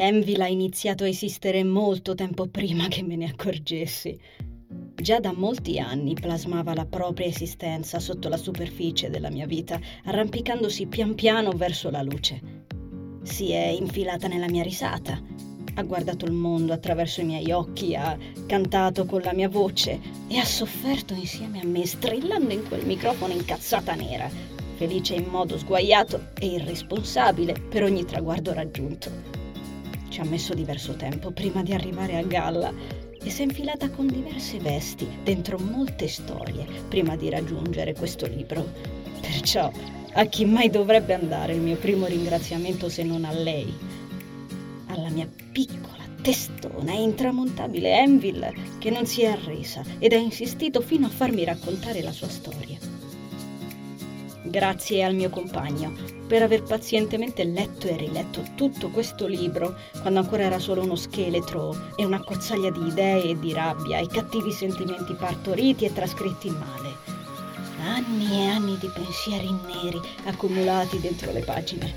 Envil ha iniziato a esistere molto tempo prima che me ne accorgessi. Già da molti anni plasmava la propria esistenza sotto la superficie della mia vita, arrampicandosi pian piano verso la luce. Si è infilata nella mia risata, ha guardato il mondo attraverso i miei occhi, ha cantato con la mia voce e ha sofferto insieme a me, strillando in quel microfono incazzata nera, felice in modo sguaiato e irresponsabile per ogni traguardo raggiunto. Ci ha messo diverso tempo prima di arrivare a galla e si è infilata con diverse vesti dentro molte storie prima di raggiungere questo libro. Perciò a chi mai dovrebbe andare il mio primo ringraziamento se non a lei? Alla mia piccola, testona e intramontabile Envil che non si è arresa ed ha insistito fino a farmi raccontare la sua storia. Grazie al mio compagno per aver pazientemente letto e riletto tutto questo libro quando ancora era solo uno scheletro e una cozzaglia di idee e di rabbia e cattivi sentimenti partoriti e trascritti male. Anni e anni di pensieri neri accumulati dentro le pagine.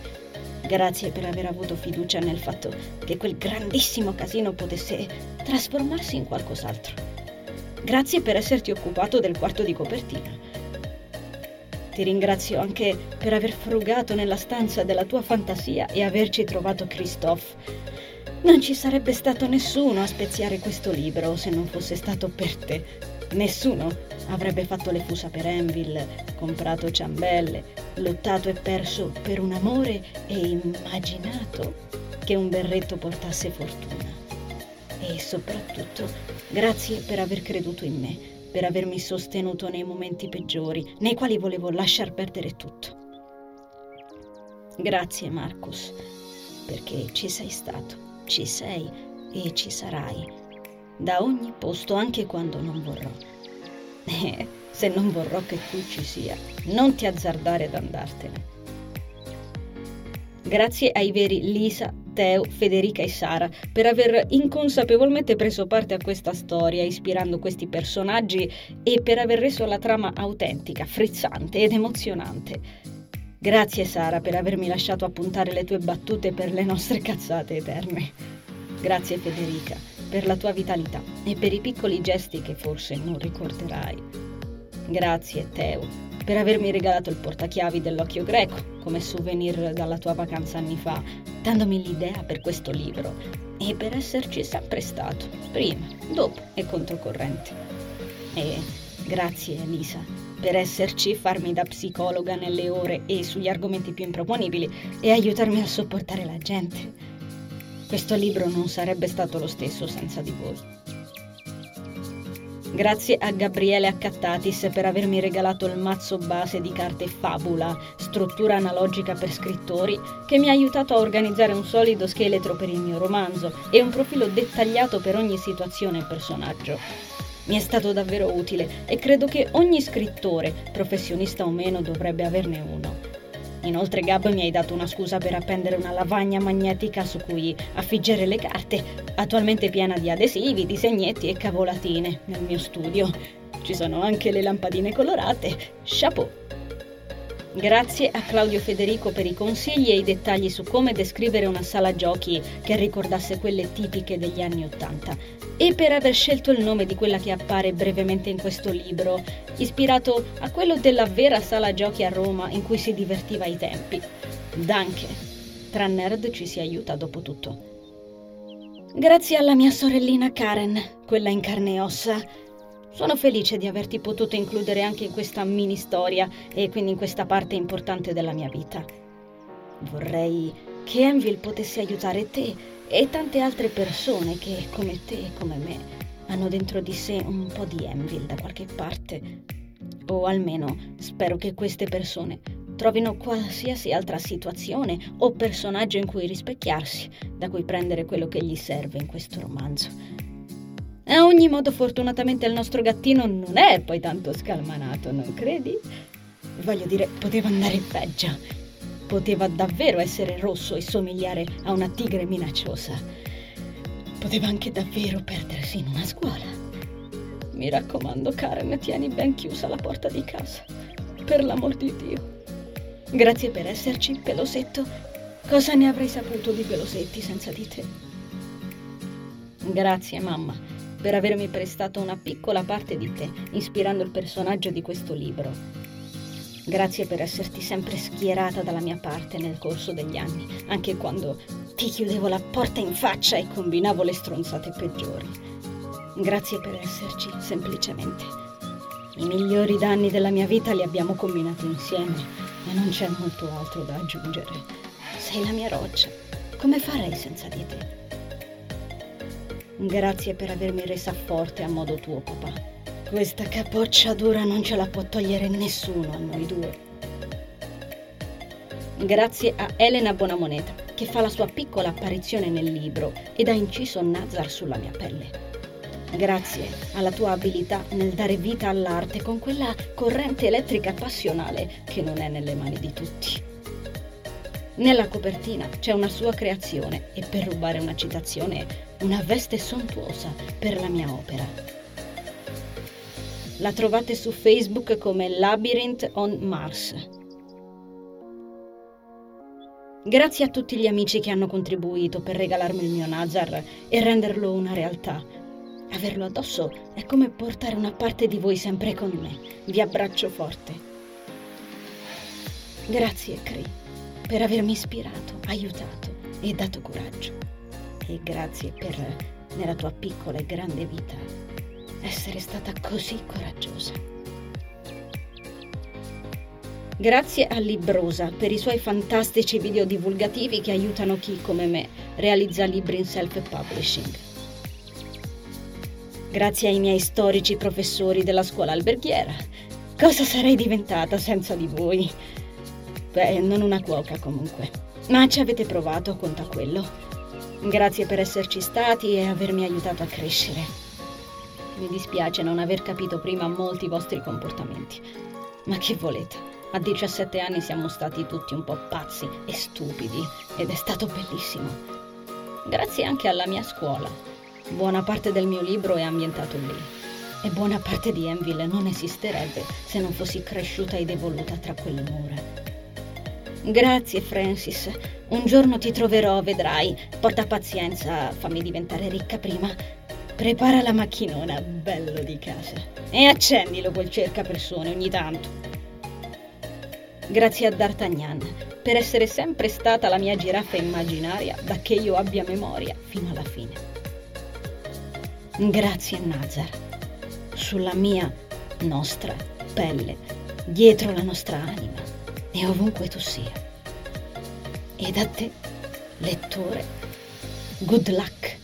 Grazie per aver avuto fiducia nel fatto che quel grandissimo casino potesse trasformarsi in qualcos'altro. Grazie per esserti occupato del quarto di copertina ti ringrazio anche per aver frugato nella stanza della tua fantasia e averci trovato Christophe. Non ci sarebbe stato nessuno a speziare questo libro se non fosse stato per te. Nessuno avrebbe fatto le fusa per Enville, comprato ciambelle, lottato e perso per un amore e immaginato che un berretto portasse fortuna. E soprattutto grazie per aver creduto in me per avermi sostenuto nei momenti peggiori, nei quali volevo lasciar perdere tutto. Grazie Marcus, perché ci sei stato, ci sei e ci sarai, da ogni posto anche quando non vorrò. E se non vorrò che tu ci sia, non ti azzardare ad andartene. Grazie ai veri Lisa, Teo, Federica e Sara per aver inconsapevolmente preso parte a questa storia, ispirando questi personaggi e per aver reso la trama autentica, frizzante ed emozionante. Grazie Sara per avermi lasciato appuntare le tue battute per le nostre cazzate eterne. Grazie Federica per la tua vitalità e per i piccoli gesti che forse non ricorderai. Grazie Teo per avermi regalato il portachiavi dell'occhio greco come souvenir dalla tua vacanza anni fa, dandomi l'idea per questo libro e per esserci sempre stato, prima, dopo e controcorrente. E grazie Elisa per esserci, farmi da psicologa nelle ore e sugli argomenti più improponibili e aiutarmi a sopportare la gente. Questo libro non sarebbe stato lo stesso senza di voi. Grazie a Gabriele Accattatis per avermi regalato il mazzo base di carte Fabula, struttura analogica per scrittori, che mi ha aiutato a organizzare un solido scheletro per il mio romanzo e un profilo dettagliato per ogni situazione e personaggio. Mi è stato davvero utile e credo che ogni scrittore, professionista o meno, dovrebbe averne uno. Inoltre Gab mi hai dato una scusa per appendere una lavagna magnetica su cui affiggere le carte, attualmente piena di adesivi, disegnetti e cavolatine nel mio studio. Ci sono anche le lampadine colorate. Chapeau! Grazie a Claudio Federico per i consigli e i dettagli su come descrivere una sala giochi che ricordasse quelle tipiche degli anni Ottanta e per aver scelto il nome di quella che appare brevemente in questo libro, ispirato a quello della vera sala giochi a Roma in cui si divertiva ai tempi. Danke. Tra nerd ci si aiuta dopo tutto. Grazie alla mia sorellina Karen, quella in carne e ossa, sono felice di averti potuto includere anche in questa mini storia e quindi in questa parte importante della mia vita. Vorrei che Envil potesse aiutare te e tante altre persone che, come te e come me, hanno dentro di sé un po' di Envil da qualche parte. O almeno spero che queste persone trovino qualsiasi altra situazione o personaggio in cui rispecchiarsi, da cui prendere quello che gli serve in questo romanzo. A ogni modo, fortunatamente il nostro gattino non è poi tanto scalmanato, non credi? Voglio dire, poteva andare peggio. Poteva davvero essere rosso e somigliare a una tigre minacciosa. Poteva anche davvero perdersi in una scuola. Mi raccomando, Karen, tieni ben chiusa la porta di casa. Per l'amor di Dio. Grazie per esserci, pelosetto. Cosa ne avrei saputo di Pelosetti senza di te? Grazie, mamma, per avermi prestato una piccola parte di te, ispirando il personaggio di questo libro. Grazie per esserti sempre schierata dalla mia parte nel corso degli anni, anche quando ti chiudevo la porta in faccia e combinavo le stronzate peggiori. Grazie per esserci, semplicemente. I migliori danni della mia vita li abbiamo combinati insieme e non c'è molto altro da aggiungere. Sei la mia roccia. Come farei senza di te? Grazie per avermi resa forte a modo tuo, papà. Questa capoccia dura non ce la può togliere nessuno a noi due. Grazie a Elena Bonamoneta, che fa la sua piccola apparizione nel libro ed ha inciso Nazar sulla mia pelle. Grazie alla tua abilità nel dare vita all'arte con quella corrente elettrica passionale che non è nelle mani di tutti. Nella copertina c'è una sua creazione e per rubare una citazione, una veste sontuosa per la mia opera. La trovate su Facebook come Labyrinth on Mars. Grazie a tutti gli amici che hanno contribuito per regalarmi il mio Nazar e renderlo una realtà. Averlo addosso è come portare una parte di voi sempre con me. Vi abbraccio forte. Grazie, Cree per avermi ispirato, aiutato e dato coraggio. E grazie per, nella tua piccola e grande vita, essere stata così coraggiosa. Grazie a Librosa per i suoi fantastici video divulgativi che aiutano chi, come me, realizza libri in self-publishing. Grazie ai miei storici professori della scuola alberghiera. Cosa sarei diventata senza di voi? Beh, non una cuoca comunque. Ma ci avete provato, conta quello. Grazie per esserci stati e avermi aiutato a crescere. Mi dispiace non aver capito prima molti vostri comportamenti. Ma che volete? A 17 anni siamo stati tutti un po' pazzi e stupidi ed è stato bellissimo. Grazie anche alla mia scuola. Buona parte del mio libro è ambientato lì. E buona parte di Enville non esisterebbe se non fossi cresciuta ed evoluta tra quelle mura. Grazie, Francis. Un giorno ti troverò, vedrai. Porta pazienza, fammi diventare ricca prima. Prepara la macchinona, bello di casa. E accendilo quel cercapersone ogni tanto. Grazie a D'Artagnan per essere sempre stata la mia giraffa immaginaria da che io abbia memoria fino alla fine. Grazie Nazar, sulla mia, nostra pelle, dietro la nostra anima e ovunque tu sia. Ed a te, lettore, good luck.